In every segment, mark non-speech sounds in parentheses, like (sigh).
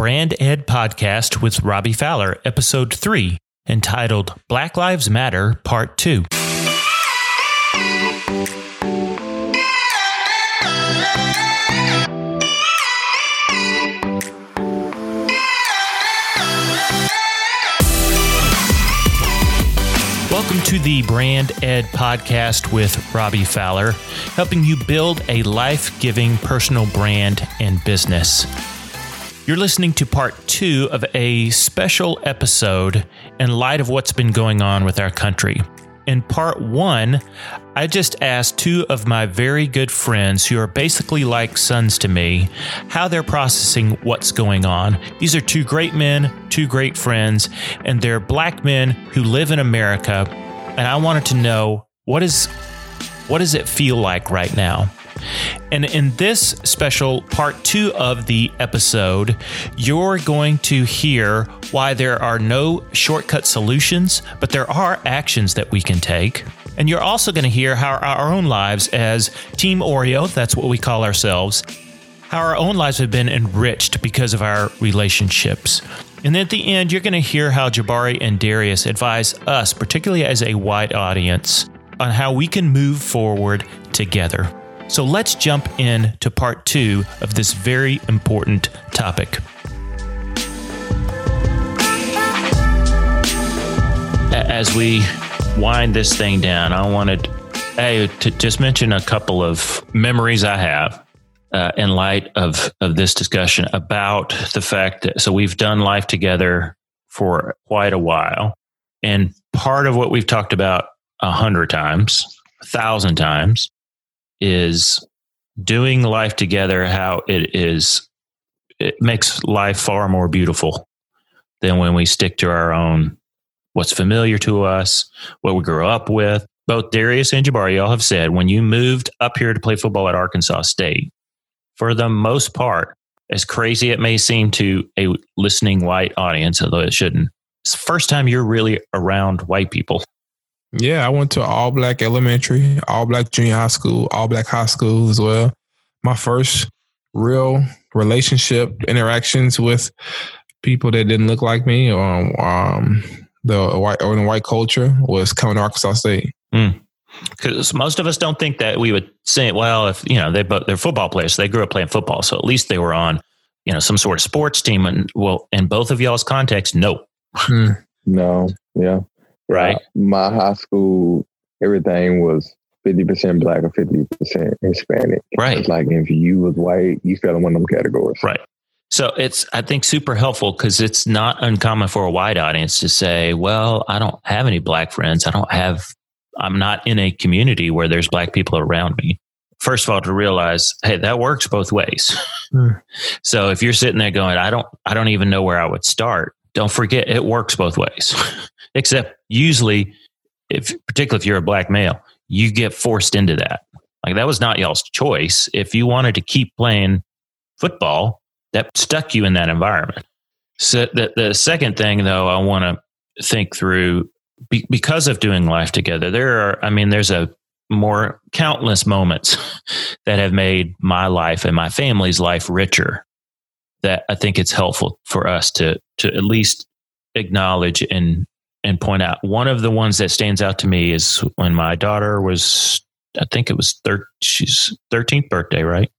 Brand Ed Podcast with Robby Fowler, Episode 3, entitled Black Lives Matter, Part 2. Welcome to the Brand Ed podcast with Robby Fowler, helping you build a life giving personal brand and business. You're listening to part two of a special episode in light of what's been going on with our country. In part one, I just asked two of my very good friends who are basically like sons to me how they're processing what's going on. These are two great men, two great friends, and they're black men who live in America. And I wanted to know what is what does it feel like right now? And in this special part two of the episode, you're going to hear why there are no shortcut solutions, but there are actions that we can take. And you're also going to hear how our own lives as Team Oreo, that's what we call ourselves, how our own lives have been enriched because of our relationships. And then at the end, you're going to hear how Jahbari and Darius advise us, particularly as a wide audience, on how we can move forward together. So let's jump in to part two of this very important topic. As we wind this thing down, I wanted hey, to just mention a couple of memories I have uh, in light of, of this discussion about the fact that so we've done life together for quite a while. And part of what we've talked about a hundred times, a thousand times, is doing life together how it is it makes life far more beautiful than when we stick to our own what's familiar to us what we grew up with. Both darius and jahbari all have said when you moved up here to play football at arkansas state for the most part as crazy it may seem to a listening white audience although it shouldn't it's the first time you're really around white people yeah, I went to all black elementary, all black junior high school, all black high school as well. My first real relationship interactions with people that didn't look like me or um, the white or in the white culture was coming to Arkansas State. Because mm. most of us don't think that we would say, well, if you know they both they're football players, so they grew up playing football, so at least they were on, you know, some sort of sports team. And well, in both of y'all's context, no, hmm. no, yeah, right? Uh, my high school, everything was 50% black or 50% Hispanic. Right. It's like if you was white, you fell in one of them categories. Right. So it's, I think, super helpful because it's not uncommon for a white audience to say, well, I don't have any black friends. I don't have, I'm not in a community where there's black people around me. First of all, to realize, hey, that works both ways. Mm. (laughs) So if you're sitting there going, I don't, I don't even know where I would start. Don't forget, it works both ways. (laughs) Except usually, if particularly if you're a black male, you get forced into that. Like that was not y'all's choice. If you wanted to keep playing football, that stuck you in that environment. So the, the second thing though, I want to think through be, because of doing life together, there are, I mean, there's a more countless moments (laughs) that have made my life and my family's life richer that I think it's helpful for us to, to at least acknowledge and and point out. One of the ones that stands out to me is when my daughter was, I think it was thir- she's 13th birthday, right?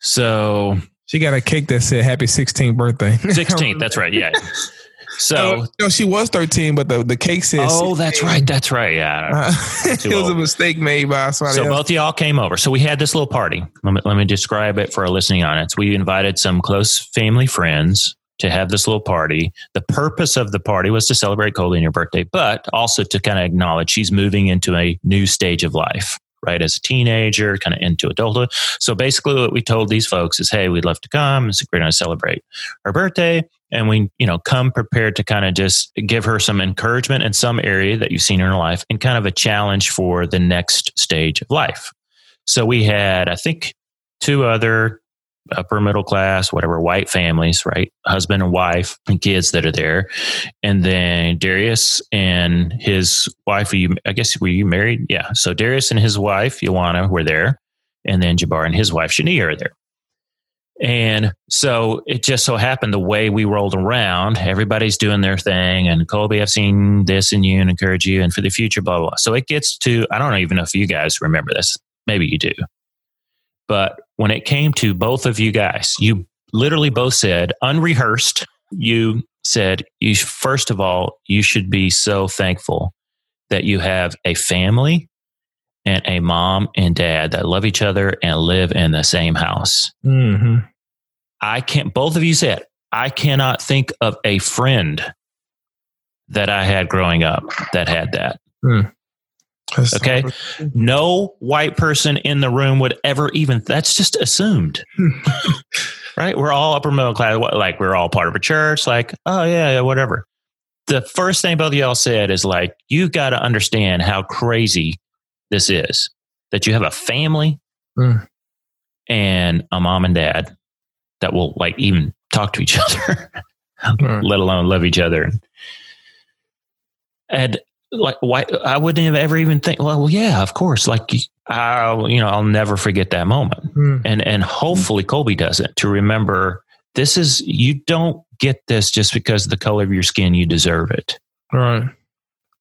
So she got a cake that said "Happy 16th birthday." 16th, that's right. Yeah. (laughs) So uh, no, she was 13, but the, the cake says. Oh, 16. that's right. That's right. Yeah. Uh, (laughs) it was a mistake made by somebody. So else. both y'all came over. So we had this little party. Let me, let me describe it for our listening audience. We invited some close family friends to have this little party. The purpose of the party was to celebrate Coley and your birthday, but also to kind of acknowledge she's moving into a new stage of life, right? As a teenager, kind of into adulthood. So basically, what we told these folks is, hey, we'd love to come. We're going to celebrate her birthday. And we, you know, come prepared to kind of just give her some encouragement in some area that you've seen in her life and kind of a challenge for the next stage of life. So we had, I think, two other upper middle class, whatever, white families, right? Husband and wife and kids that are there. And then Darius and his wife, you, I guess, were you married? Yeah. So Darius and his wife, Ioana, were there. And then Jabbar and his wife, Shania, are there. And so it just so happened the way we rolled around, everybody's doing their thing. And Colby, I've seen this in you and encourage you, and for the future, blah, blah, blah. So it gets to, I don't even know if you guys remember this. Maybe you do. But when it came to both of you guys, you literally both said, unrehearsed, you said, you first of all, you should be so thankful that you have a family and a mom and dad that love each other and live in the same house. Mm-hmm. I can't, both of you said, I cannot think of a friend that I had growing up that had that. Mm. Okay. No white person in the room would ever even, that's just assumed. (laughs) right? We're all upper middle class. Like we're all part of a church. Like, oh, yeah, yeah whatever. The first thing both of y'all said is like, you've got to understand how crazy this is that you have a family Mm. and a mom and dad that will like even talk to each (laughs) other, Right. let alone love each other. And like, why I wouldn't have ever even think, well, yeah, of course. Like, I'll, you know, I'll never forget that moment. Mm. And, and hopefully Colby doesn't to remember this is, you don't get this just because of the color of your skin, you deserve it. Right.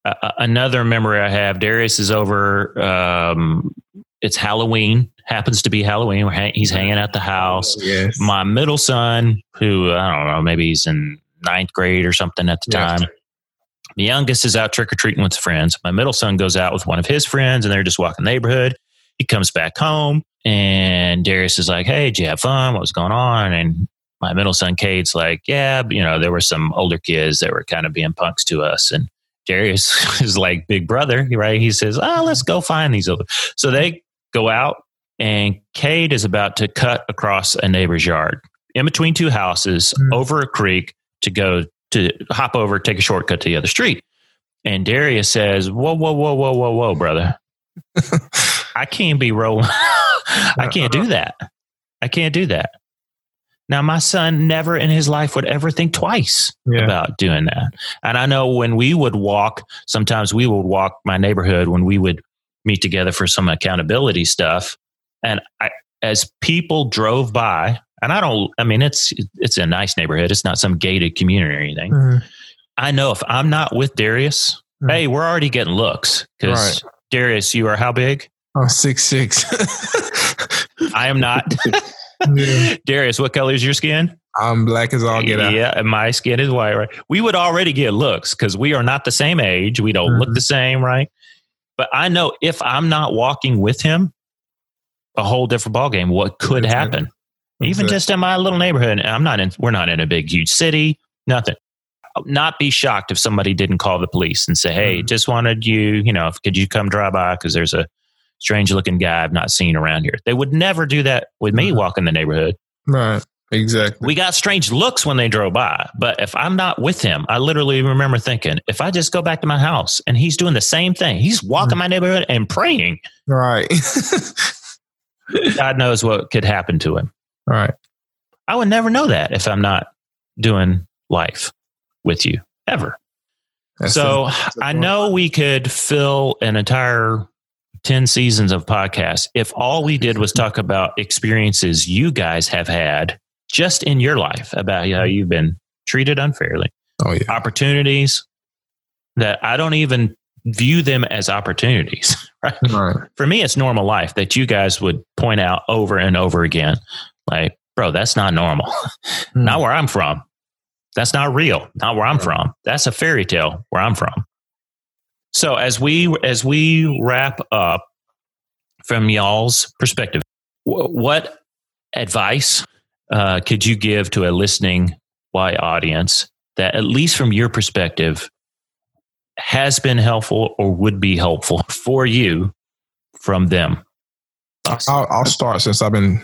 Uh, another memory I have, Darius is over. Um, it's Halloween. Happens to be Halloween. He's hanging at the house. Yes. My middle son, who I don't know, maybe he's in ninth grade or something at the Yes. time. The youngest is out trick or treating with friends. My middle son goes out with one of his friends, and they're just walking the neighborhood. He comes back home, and Darius is like, "Hey, did you have fun? What was going on?" And my middle son, Cade's like, "Yeah, you know, there were some older kids that were kind of being punks to us." And Darius (laughs) is like big brother, right? He says, "Oh, let's go find these older." So they go out, and Cade is about to cut across a neighbor's yard in between two houses Mm. over a creek to go to hop over, take a shortcut to the other street. And Darius says, "Whoa, whoa, whoa, whoa, whoa, whoa, brother! (laughs) I can't be rolling. (laughs) I can't do that. I can't do that." Now, my son never in his life would ever think twice Yeah. about doing that. And I know when we would walk, sometimes we would walk my neighborhood when we would meet together for some accountability stuff. And I, as people drove by, and I don't, I mean, it's it's a nice neighborhood. It's not some gated community or anything. Mm. I know if I'm not with Darius, Mm. hey, we're already getting looks because Darius, you are how big? I'm six six. I am not. (laughs) yeah. (laughs) Darius, what color is your skin? I'm black as all get out. Yeah, and my skin is white, right? We would already get looks because we are not the same age. We don't look Mhm. the same, right? But I know if I'm not walking with him, a whole different ballgame. What could happen? Even just in my little neighborhood. and I'm not in. We're not in a big, huge city. Nothing. I'll Not be shocked if somebody didn't call the police and say, "Hey, Mhm. just wanted you. You know, could you come drive by? Because there's a strange looking guy I've not seen around here." They would never do that with me Mhm. walking the neighborhood. Right. Exactly. We got strange looks when they drove by, but if I'm not with him, I literally remember thinking, if I just go back to my house and he's doing the same thing, he's walking my neighborhood and praying, right. (laughs) God knows what could happen to him. right. I would never know that if I'm not doing life with you ever. That's so a- I know we could fill an entire 10 seasons of podcasts if all we did was talk about experiences you guys have had just in your life about how you've been treated unfairly. Oh yeah. opportunities that I don't even view them as opportunities. (laughs) Right? Right. For me, it's normal life that you guys would point out over and over again. Like, bro, that's not normal. (laughs) Hmm. not where I'm from. That's not real. Not where I'm Right. from. That's a fairy tale where I'm from. So as we as we wrap up from y'all's perspective, what advice uh, could you give to a listening white audience that, at least from your perspective, has been helpful or would be helpful for you from them? I'll, I'll start since I've been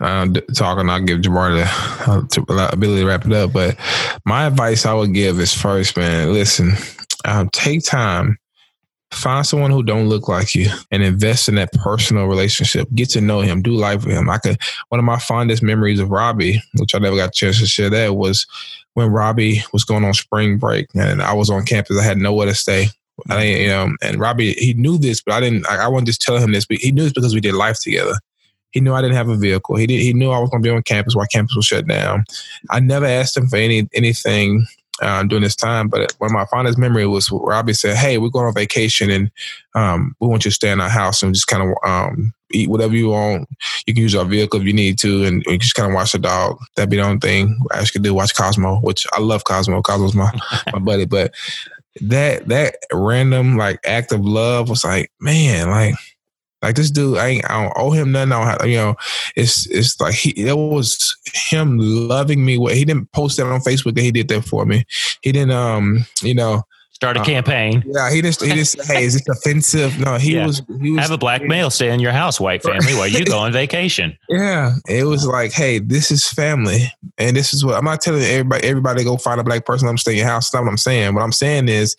uh, talking. I'll give Jamar the uh, uh, ability to wrap it up. But my advice I would give is first, man, listen, um, take time, find someone who don't look like you, and invest in that personal relationship. Get to know him, do life with him. I could. One of my fondest memories of Robby, which I never got a chance to share, that was when Robby was going on spring break, and I was on campus. I had nowhere to stay. I didn't, you know, and Robby, he knew this, but I didn't. I, I wasn't just telling him this, but he knew this because we did life together. He knew I didn't have a vehicle. He did. He knew I was going to be on campus while campus was shut down. I never asked him for any anything uh, during this time. But one of my fondest memory was Robby said, "Hey, we're going on vacation, and um, we want you to stay in our house and just kind of um, eat whatever you want. You can use our vehicle if you need to, and you just kind of watch the dog. That'd be the only thing I could do. Watch Cosmo, which I love Cosmo. Cosmo's my (laughs) my buddy, but." That that random like act of love was like, man, like like this dude, I, I don't owe him nothing. I don't have, you know, it's it's like he it was him loving me. What he didn't post that on Facebook that he did that for me. He didn't, um, you know, Start a uh, campaign. Yeah, he just he just hey, is this (laughs) offensive? No, he yeah. was he was have a black male stay in your house, white family, while you go on (laughs) vacation. Yeah, it was like, hey, this is family, and this is what I'm not telling everybody. Everybody go find a black person. I'm staying in your house. That's not what I'm saying. What I'm saying is,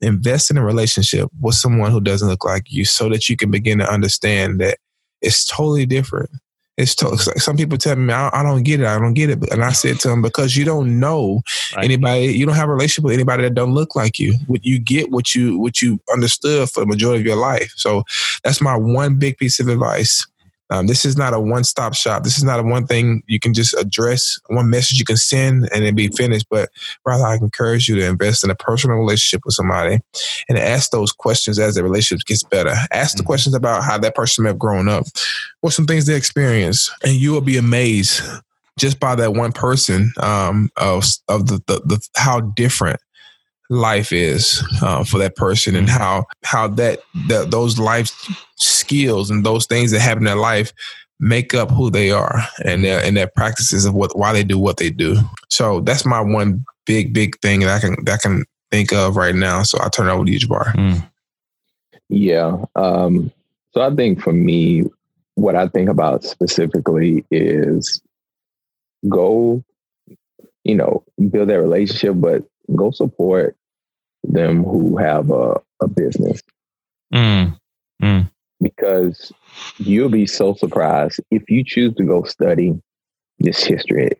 invest in a relationship with someone who doesn't look like you, so that you can begin to understand that it's totally different. It's, to, some people tell me I, I, don't get it. I don't get it. And I said to them because you don't know right. anybody. You don't have a relationship with anybody that don't look like you. You get what you what you understood for the majority of your life. So that's my one big piece of advice. Um, this is not a one stop shop. This is not a one thing you can just address, one message you can send and it be finished. But rather, I encourage you to invest in a personal relationship with somebody and ask those questions as the relationship gets better. Ask the mm-hmm. questions about how that person may have grown up, what some things they experienced, and you will be amazed just by that one person um, of of the, the, the how different life is uh, for that person and mm-hmm. how how that, that those life skills and those things that happen in their life make up who they are and their and their practices of what why they do what they do. So that's my one big big thing that I can that I can think of right now. So I'll turn it over to you, Jabbar. Mm. Yeah. Um, so I think for me, what I think about specifically is go, you know, build that relationship, but go support them who have a, a business. Mm. Mm. Because you'll be so surprised if you choose to go study this history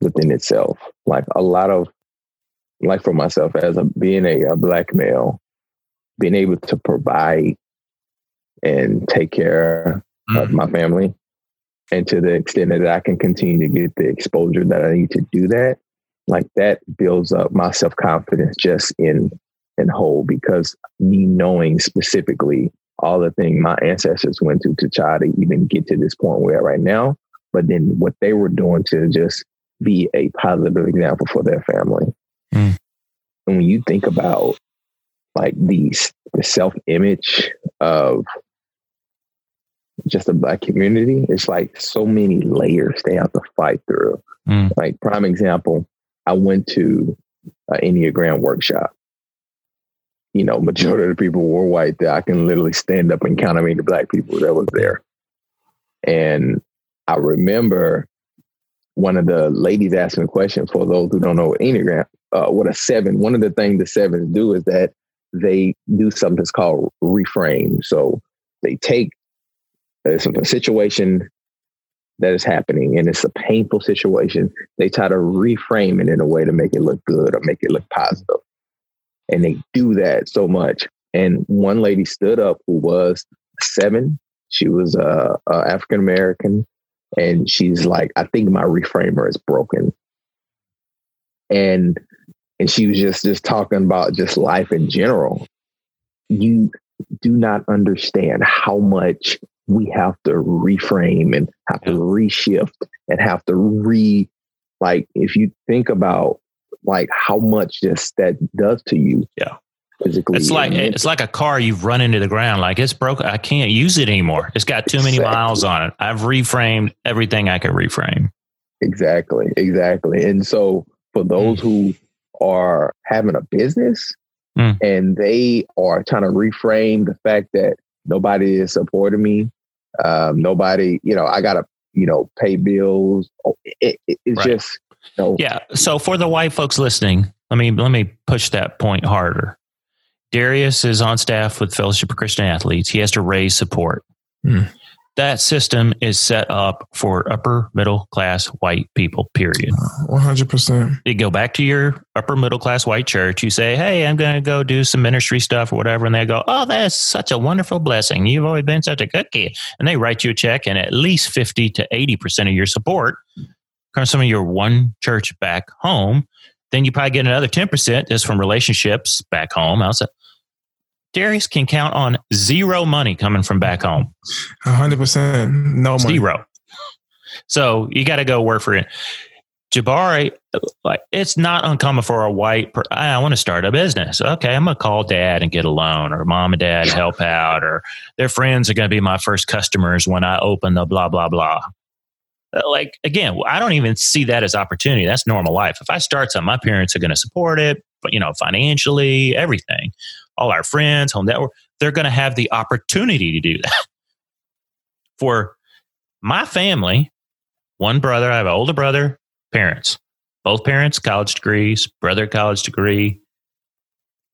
within itself. Like a lot of, like for myself, as a being a, a black male, being able to provide and take care mm. of my family, and to the extent that I can continue to get the exposure that I need to do that, like that builds up my self confidence just in in whole because me knowing specifically all the things my ancestors went through to try to even get to this point we're at right now, but then what they were doing to just be a positive example for their family. Mm. And when you think about like these the self image of just the black community, it's like so many layers they have to fight through. Mm. Like prime example, I went to an Enneagram workshop. You know, majority of the people were white. That I can literally stand up and count how many black people that was there. And I remember one of the ladies asking a question for those who don't know what Enneagram, uh, what a seven. One of the things the sevens do is that they do something that's called reframe. So they take a situation that is happening and it's a painful situation, they try to reframe it in a way to make it look good or make it look positive. And they do that so much. And one lady stood up who was seven. She was uh African American, and she's like, "I think my reframer is broken." And and she was just just talking about just life in general. You do not understand how much we have to reframe and have to reshift and have to re like if you think about like how much this that does to you yeah. physically it's like it's like a car you've run into the ground like it's broke i can't use it anymore. It's got too many miles on it. I've reframed everything i can reframe. Exactly exactly and so for those mm. who are having a business mm. and they are trying to reframe the fact that nobody is supporting me um, nobody, you know, I got to, you know, pay bills. Oh, it, it, it's right. just, you know, yeah. So for the white folks listening, let me let me push that point harder. Darius is on staff with Fellowship of Christian Athletes. He has to raise support. Hmm. That system is set up for upper middle class white people, period. 100%. You go back to your upper middle class white church, you say, Hey, I'm going to go do some ministry stuff or whatever. And they go, Oh, that's such a wonderful blessing. You've always been such a good kid. And they write you a check, and at least 50 to 80% of your support comes from your one church back home. Then you probably get another 10% is from relationships back home. Outside. Darius can count on zero money coming from back home. hundred percent, no money. Zero. So you got to go work for it. Jahbari, like it's not uncommon for a white. Per- I want to start a business. Okay, I'm gonna call dad and get a loan, or mom and dad help out, or their friends are gonna be my first customers when I open the blah blah blah. Uh, like again, I don't even see that as opportunity. That's normal life. If I start something, my parents are going to support it, but you know, financially, everything all our friends, home network, they're going to have the opportunity to do that. (laughs) For my family, one brother, I have an older brother, parents, both parents, college degrees, brother, college degree.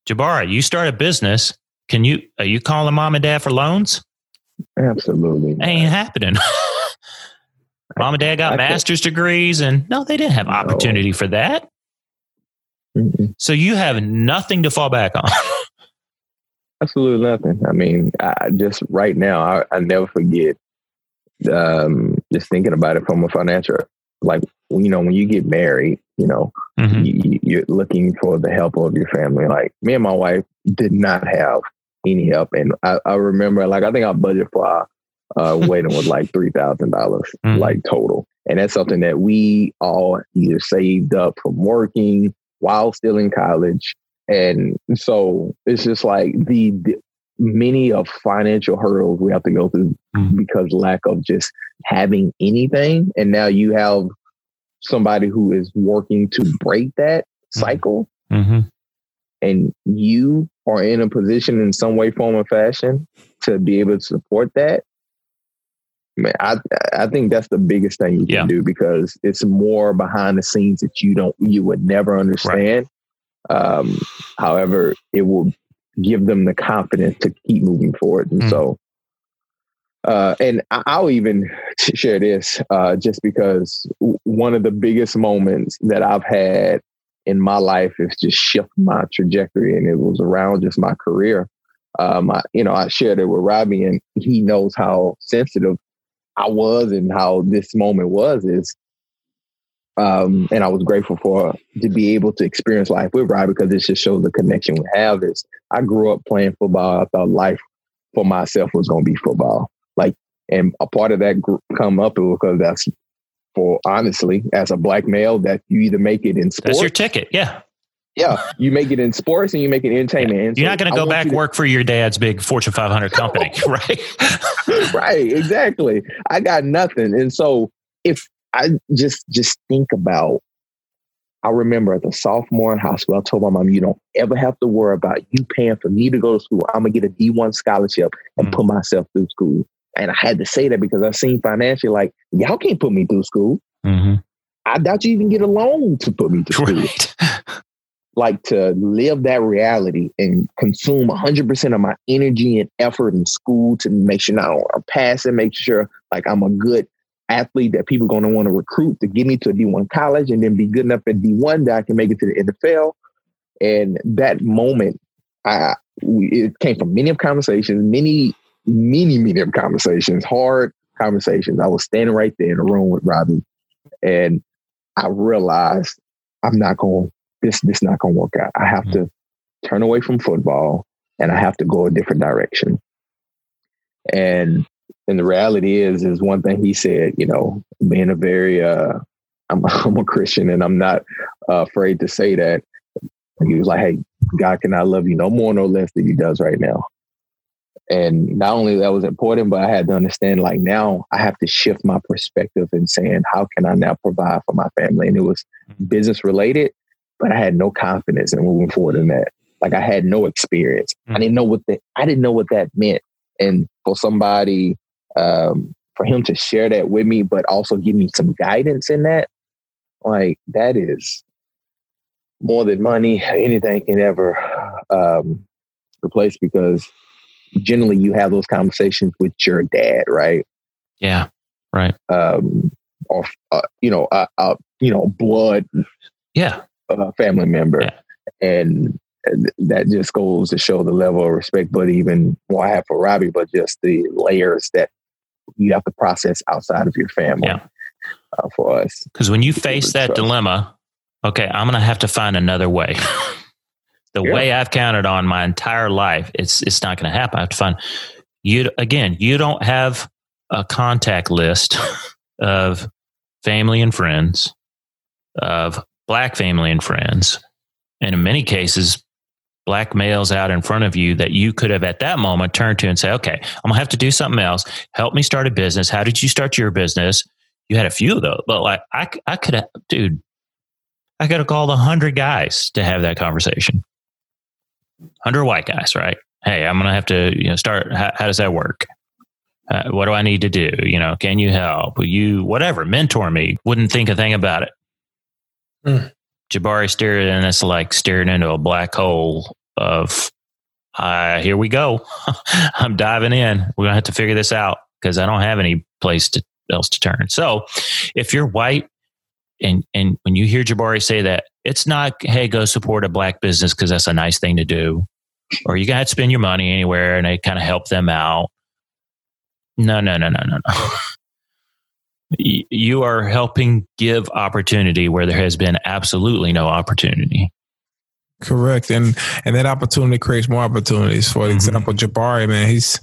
Jabara, you start a business. Can you, are you calling mom and dad for loans? Absolutely. Ain't happening. (laughs) mom and dad got I master's degrees and no, they didn't have opportunity no. for that. Mm-mm. So you have nothing to fall back on. (laughs) Absolutely nothing. I mean, I just right now, I, I never forget um, just thinking about it from a financial, like, you know, when you get married, you know, mm-hmm. you, you're looking for the help of your family. Like me and my wife did not have any help. And I, I remember, like, I think our budget for our uh, (laughs) wedding was like $3,000, mm-hmm. like total. And that's something that we all either saved up from working while still in college and so it's just like the, the many of financial hurdles we have to go through mm-hmm. because lack of just having anything. And now you have somebody who is working to break that mm-hmm. cycle. Mm-hmm. And you are in a position in some way, form, or fashion to be able to support that. Man, I I think that's the biggest thing you can yeah. do because it's more behind the scenes that you don't you would never understand. Um, however, it will give them the confidence to keep moving forward. And mm. so, uh, and I'll even (laughs) share this uh, just because one of the biggest moments that I've had in my life is just shift my trajectory, and it was around just my career. Um, I, you know, I shared it with Robby, and he knows how sensitive I was and how this moment was. Is um, and I was grateful for to be able to experience life with Rob because it just shows the connection we have. Is I grew up playing football. I thought life for myself was going to be football. Like, and a part of that group come up because that's for honestly, as a black male, that you either make it in sports. That's your ticket. Yeah. Yeah, you make it in sports and you make it in entertainment. Yeah. You're not going to go back work for your dad's big Fortune 500 company, (laughs) right? right, exactly. I got nothing, and so if I just just think about. I remember as a sophomore in high school, I told my mom, "You don't ever have to worry about you paying for me to go to school. I'm gonna get a D1 scholarship and mm-hmm. put myself through school." And I had to say that because I've seen financially, like y'all can't put me through school. Mm-hmm. I doubt you even get a loan to put me through right. school. (laughs) like to live that reality and consume 100% of my energy and effort in school to make sure not only I'm passing, make sure like I'm a good athlete that people are going to want to recruit to get me to a D1 college and then be good enough at D1 that I can make it to the NFL. And that moment, I it came from many of conversations, many, many, many of conversations, hard conversations. I was standing right there in the room with Robby, and I realized I'm not going. This this not going to work out. I have mm-hmm. to turn away from football, and I have to go a different direction. And and the reality is, is one thing he said, you know, being a very, uh, I'm, (laughs) I'm a Christian and I'm not uh, afraid to say that. He was like, hey, God cannot love you no more, no less than he does right now. And not only that was important, but I had to understand like now I have to shift my perspective and saying, how can I now provide for my family? And it was mm-hmm. business related, but I had no confidence in moving forward in that. Like I had no experience. Mm-hmm. I didn't know what that I didn't know what that meant. And for somebody um, for him to share that with me, but also give me some guidance in that, like that is more than money, anything can ever um, replace because generally you have those conversations with your dad, right? Yeah. Right. Um, or uh, you know, uh, uh, you know, blood. Yeah. Uh, family member, Yeah. and that just goes to show the level of respect. But even more, I have for Robby, but just the layers that you have to process outside of your family. Yeah. Uh, for us, Because when you face that dilemma, okay, I'm going to have to find another way. (laughs) the Yeah. way I've counted on my entire life, it's it's not going to happen. I have to find you again. You don't have a contact list (laughs) of family and friends, of black family and friends, and in many cases, black males out in front of you that you could have at that moment turned to and say, "Okay, I'm gonna have to do something else. Help me start a business. How did you start your business?" You had a few of those, but like I, I could have, dude, I could have called a hundred guys to have that conversation. Hundred white guys, right? Hey, I'm gonna have to, you know, start. How, how does that work? Uh, what do I need to do? You know, can you help? Will you, whatever, mentor me? Wouldn't think a thing about it. Hmm. Jahbari stared, and it's like staring into a black hole of, uh, here we go. (laughs) I'm diving in. We're gonna have to figure this out because I don't have any place to else to turn. So, if you're white, and and when you hear Jahbari say that, it's not, hey, go support a black business because that's a nice thing to do, or you got to spend your money anywhere and they kind of help them out. No, no, no, no, no, no. (laughs) You are helping give opportunity where there has been absolutely no opportunity. Correct, and and that opportunity creates more opportunities. For Mhm. example, Jahbari, man, he's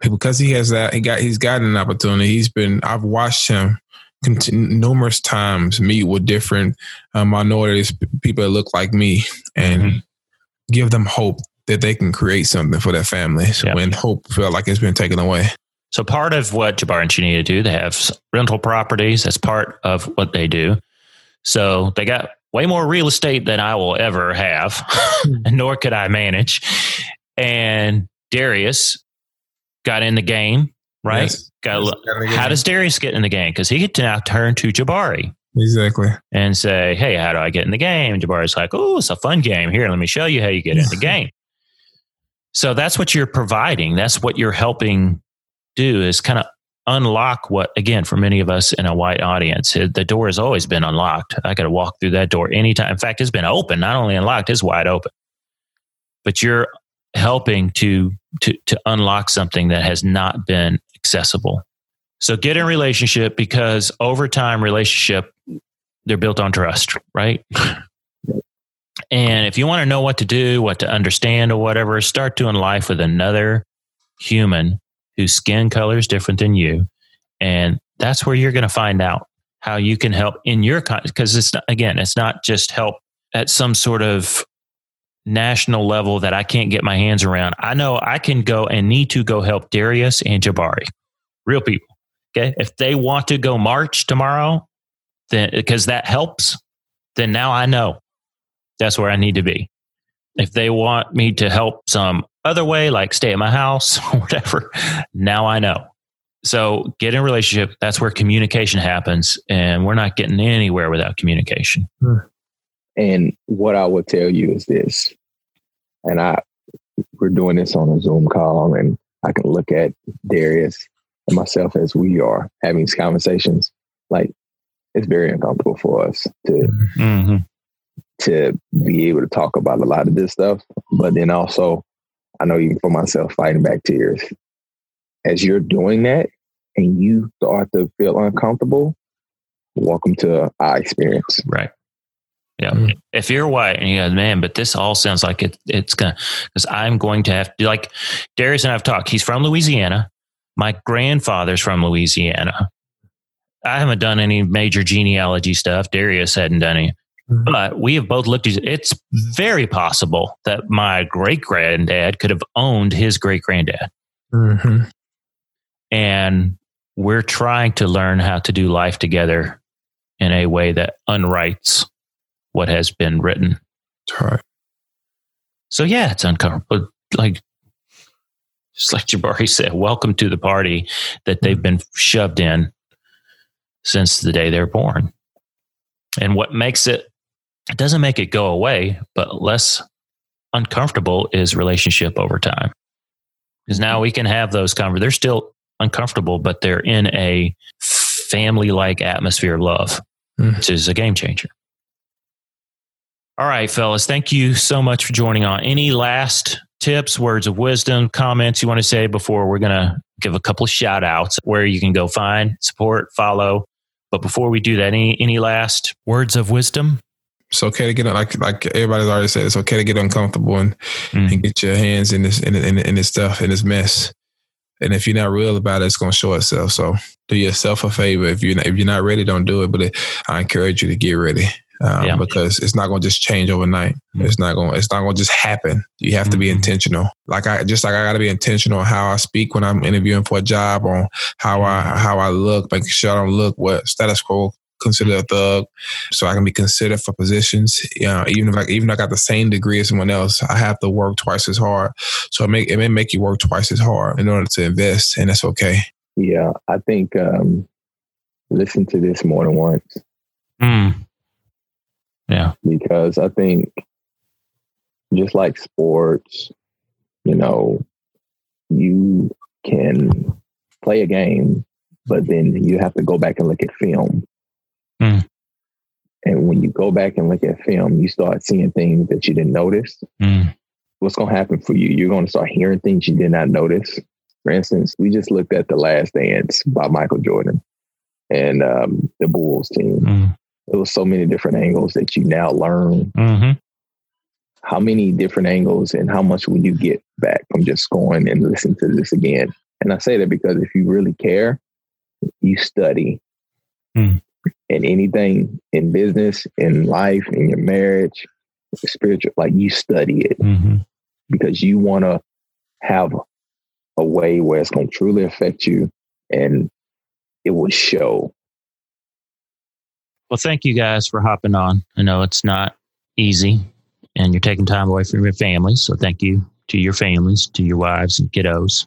because he has that he got he's gotten an opportunity. He's been I've watched him conti- numerous times meet with different uh, minorities, people that look like me, and Mhm. give them hope that they can create something for their family. So Yep. when hope felt like it's been taken away. So part of what Jahbari and Chinita do, they have rental properties. That's part of what they do. So they got way more real estate than I will ever have, (laughs) hmm. nor could I manage. And Darius got in the game, right? Yes. Got Yes, got in how does Darius get in the game? Because he could now turn to Jahbari Exactly. and say, Hey, how do I get in the game? And Jahbari's like, Oh, it's a fun game. Here, let me show you how you get in the (laughs) game. So that's what you're providing. That's what you're helping do is kind of unlock what, again, for many of us in a white audience, it, the door has always been unlocked. I got to walk through that door anytime. In fact, it's been open, not only unlocked, it's wide open. But you're helping to to to unlock something that has not been accessible. So get in relationship because over time, relationship they're built on trust, right? (sighs) and if you want to know what to do, what to understand, or whatever, start doing life with another human whose skin color is different than you, and that's where you're going to find out how you can help in your because it's not, again, it's not just help at some sort of national level that I can't get my hands around. I know I can go and need to go help Darius and Jahbari, real people. Okay. If they want to go march tomorrow, then because that helps, then now I know that's where I need to be. If they want me to help some other way, like stay at my house or (laughs) whatever, now I know. So get in a relationship. That's where communication happens. And we're not getting anywhere without communication. And what I would tell you is this, and I we're doing this on a Zoom call, and I can look at Darius and myself as we are having these conversations. Like it's very uncomfortable for us to Mm-hmm. To be able to talk about a lot of this stuff, but then also I know even for myself fighting back tears. As you're doing that and you start to feel uncomfortable, welcome to our experience. Right. Yeah. Mm. If you're white and you go, man, but this all sounds like it, it's going to, because I'm going to have to, like Darius and I've talked. He's from Louisiana. My grandfather's from Louisiana. I haven't done any major genealogy stuff. Darius hadn't done any. Mhm. But we have both looked at it's very possible that my great granddad could have owned his great granddad. Mm-hmm. And we're trying to learn how to do life together in a way that unwrites what has been written. That's right. So yeah, it's uncomfortable. Like just like Jahbari (laughs) said, welcome to the party that they've been shoved in since the day they're born. And what makes it it doesn't make it go away, but less uncomfortable is relationship over time. Because now we can have those conversations. They're still uncomfortable, but they're in a family like atmosphere of love, mm. which is a game changer. All right, fellas, thank you so much for joining on. Any last tips, words of wisdom, comments you want to say before we're going to give a couple of shout outs where you can go find, support, follow. But before we do that, any any last words of wisdom? It's okay to get like like everybody's already said. It's okay to get uncomfortable and, mm. and get your hands in this in, in, in this stuff in this mess. And if you're not real about it, it's going to show itself. So do yourself a favor. If you're not, if you're not ready, don't do it. But it, I encourage you to get ready um, yeah. because it's not going to just change overnight. Mm-hmm. It's not going. It's not going to just happen. You have mm-hmm. to be mm-hmm. intentional. Like I just like I got to be intentional on how I speak when I'm interviewing for a job, on how I mm-hmm. how I look, making sure I don't look what status quo consider a thug, so I can be considered for positions. You know, even if I even if I got the same degree as someone else, I have to work twice as hard. So it make it may make you work twice as hard in order to invest, and that's okay. Yeah, I think um, listen to this more than once. Mm. Yeah. Because I think just like sports, you know, you can play a game, but then you have to go back and look at film. Mm. And when you go back and look at film, you start seeing things that you didn't notice. Mm. What's going to happen for you? You're going to start hearing things you did not notice. For instance, we just looked at The Last Dance by Michael Jordan and um, the Bulls team. Mm there was so many different angles that you now learn. Mm-hmm. How many different angles and how much will you get back from just going and listening to this again? And I say that because if you really care, you study. Mm. And anything in business, in life, in your marriage, spiritual, like you study it mm-hmm. because you want to have a way where it's going to truly affect you and it will show well, thank you guys for hopping on. I know it's not easy and you're taking time away from your families. So thank you to your families, to your wives and kiddos.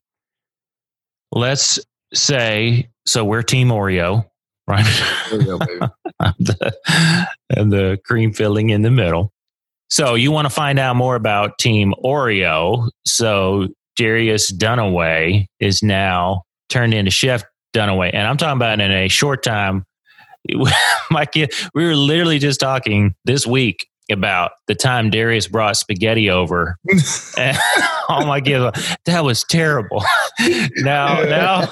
Let's say, so we're Team Oreo, right? Oreo, (laughs) the, and the cream filling in the middle. So you want to find out more about Team Oreo. So Darius Dunaway is now turned into Chef Dunaway. And I'm talking about in a short time (laughs) my kid, we were literally just talking this week about the time Darius brought spaghetti over. (laughs) (laughs) oh my god, that was terrible. (laughs) now, now,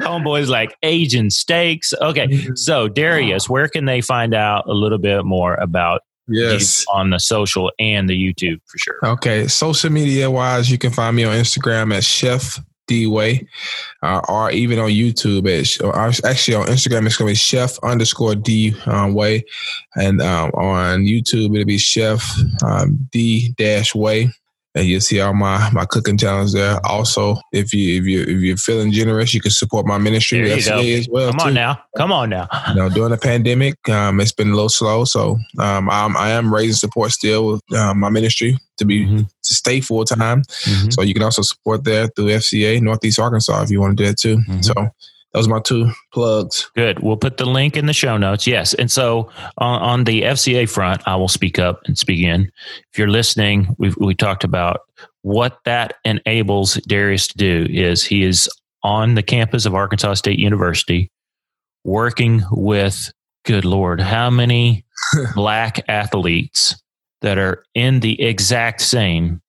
homeboy's like Asian steaks. Okay, mm-hmm. so Darius, where can they find out a little bit more about Yes. on the social and the YouTube for sure. Okay. Social media wise, you can find me on Instagram at Chef D Way, uh, or even on YouTube. It's actually, on Instagram, it's going to be Chef underscore D um, Way, and um, on YouTube, it'll be Chef um, D dash Way and you'll see all my my cooking channels there. Also, if you if you if you're feeling generous, you can support my ministry as well. Come too. on now, come on now. you know, during the pandemic, um, it's been a little slow, so um, I'm, I am raising support still with uh, my ministry to be mm-hmm. to stay full time. Mm-hmm. So you can also support there through FCA Northeast Arkansas if you want to do that too. Mm-hmm. So those are my two plugs. Good. We'll put the link in the show notes. Yes. And so on, on the FCA front, I will speak up and speak in. If you're listening, we we talked about what that enables Darius to do is he is on the campus of Arkansas State University working with, good Lord, how many (laughs) black athletes that are in the exact same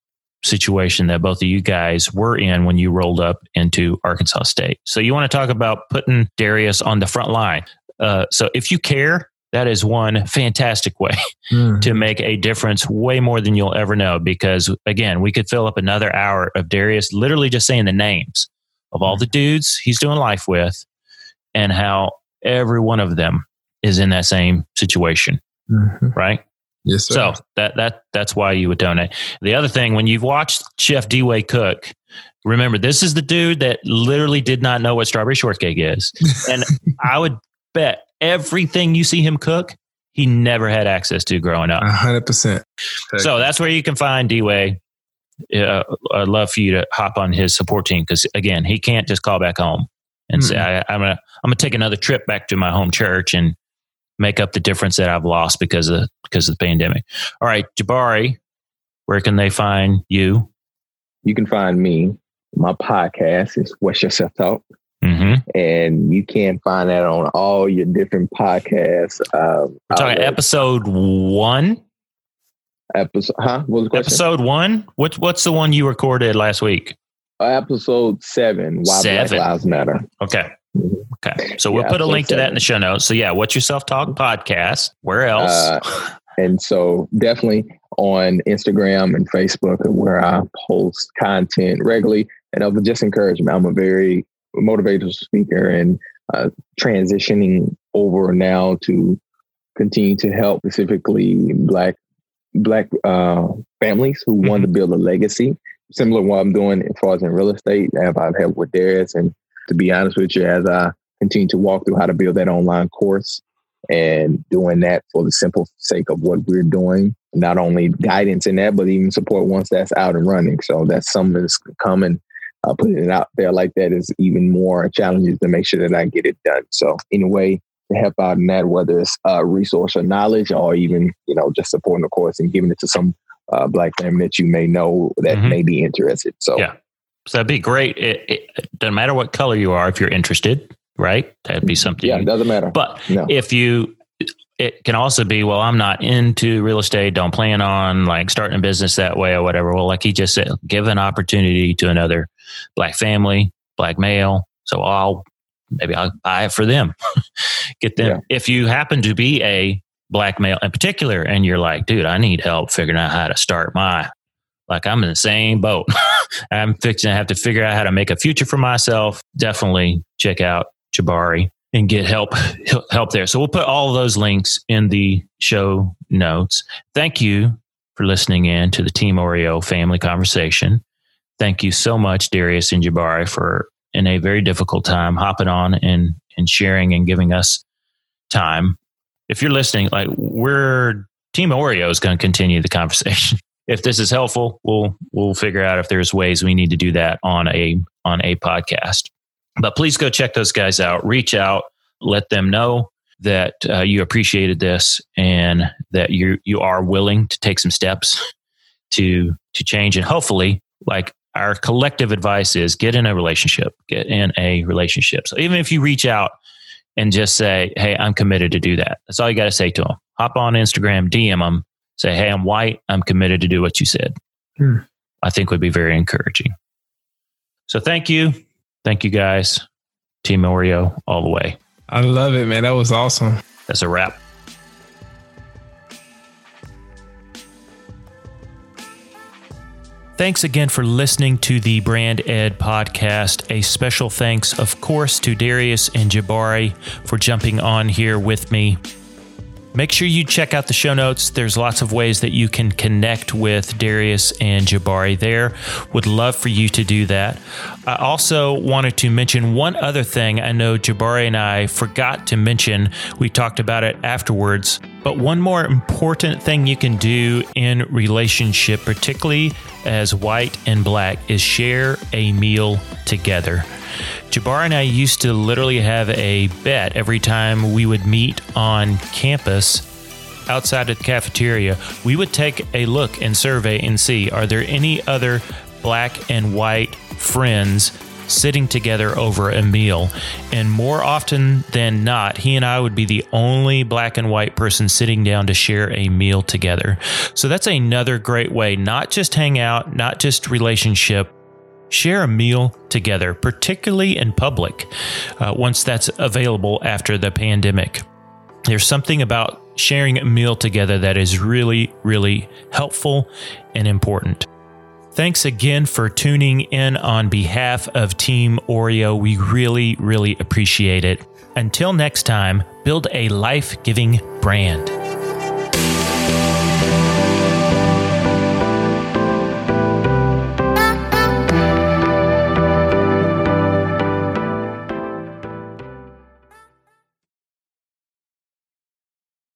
situation that both of you guys were in when you rolled up into Arkansas State. So you want to talk about putting Darius on the front line. Uh, so if you care, that is one fantastic way mm. to make a difference way more than you'll ever know. Because again, we could fill up another hour of Darius literally just saying the names of all the dudes he's doing life with and how every one of them is in that same situation. Mm-hmm. Right. Yes, sir. So that that that's why you would donate. The other thing, when you've watched Chef D-Way cook, remember this is the dude that literally did not know what strawberry shortcake is, (laughs) and I would bet everything you see him cook, he never had access to growing up. hundred percent. So that's where you can find D-Way. Uh, I'd love for you to hop on his support team because again, he can't just call back home and mm-hmm. say, I, "I'm gonna I'm gonna take another trip back to my home church and." Make up the difference that I've lost because of because of the pandemic. All right, Jahbari, where can they find you? You can find me. My podcast is What's Your Self Talk. Mm-hmm. and you can find that on all your different podcasts. Um, We're talking episode one. Episode, huh? What was the episode one. What's what's the one you recorded last week? Uh, episode seven. Why seven. Black Lives Matter. Okay. Mm-hmm. Okay. So we'll yeah, put a link to that in the show notes. So yeah, what's your self talk podcast? Where else? Uh, and so definitely on Instagram and Facebook where I post content regularly. And I would just encouragement. I'm a very motivational speaker and uh, transitioning over now to continue to help specifically black black uh, families who mm-hmm. want to build a legacy. Similar to what I'm doing as far as in real estate, I've helped with Darius. And to be honest with you, as I continue to walk through how to build that online course and doing that for the simple sake of what we're doing, not only guidance in that, but even support once that's out and running. So that's something that's coming. Uh, putting it out there like that is even more challenges to make sure that I get it done. So anyway, to help out in that, whether it's uh, resource or knowledge, or even you know just supporting the course and giving it to some uh, black family that you may know that mm-hmm. may be interested. So yeah, so that'd be great. It, it, doesn't matter what color you are if you're interested, right? That'd be something. Yeah, it doesn't matter. But no. if you it can also be, well, I'm not into real estate, don't plan on like starting a business that way or whatever. Well, like he just said, give an opportunity to another black family, black male. So I'll maybe I'll buy it for them. (laughs) Get them. Yeah. If you happen to be a black male in particular, and you're like, dude, I need help figuring out how to start my like I'm in the same boat. (laughs) I'm fixing to have to figure out how to make a future for myself. Definitely check out Jahbari and get help help there. So we'll put all those links in the show notes. Thank you for listening in to the Team Oreo family conversation. Thank you so much, Darius and Jahbari, for in a very difficult time hopping on and and sharing and giving us time. If you're listening, like we're Team Oreo is going to continue the conversation. (laughs) If this is helpful, we'll we'll figure out if there's ways we need to do that on a on a podcast. But please go check those guys out. Reach out, let them know that uh, you appreciated this and that you you are willing to take some steps (laughs) to to change and hopefully like our collective advice is get in a relationship get in a relationship so even if you reach out and just say hey i'm committed to do that that's all you got to say to them hop on instagram dm them say hey i'm white i'm committed to do what you said hmm. i think would be very encouraging so thank you Thank you guys. Team Oreo all the way. I love it, man. That was awesome. That's a wrap. Thanks again for listening to the Brand Ed podcast. A special thanks, of course, to Darius and Jahbari for jumping on here with me. Make sure you check out the show notes. There's lots of ways that you can connect with Darius and Jahbari there. Would love for you to do that. I also wanted to mention one other thing I know Jahbari and I forgot to mention. We talked about it afterwards. But one more important thing you can do in relationship, particularly as white and black, is share a meal together. Jahbari and I used to literally have a bet every time we would meet on campus outside of the cafeteria. We would take a look and survey and see are there any other black and white friends sitting together over a meal. And more often than not, he and I would be the only black and white person sitting down to share a meal together. So that's another great way, not just hang out, not just relationship, share a meal together, particularly in public, uh, once that's available after the pandemic. There's something about sharing a meal together that is really, really helpful and important. Thanks again for tuning in on behalf of Team Oreo. We really, really appreciate it. Until next time, build a life giving brand.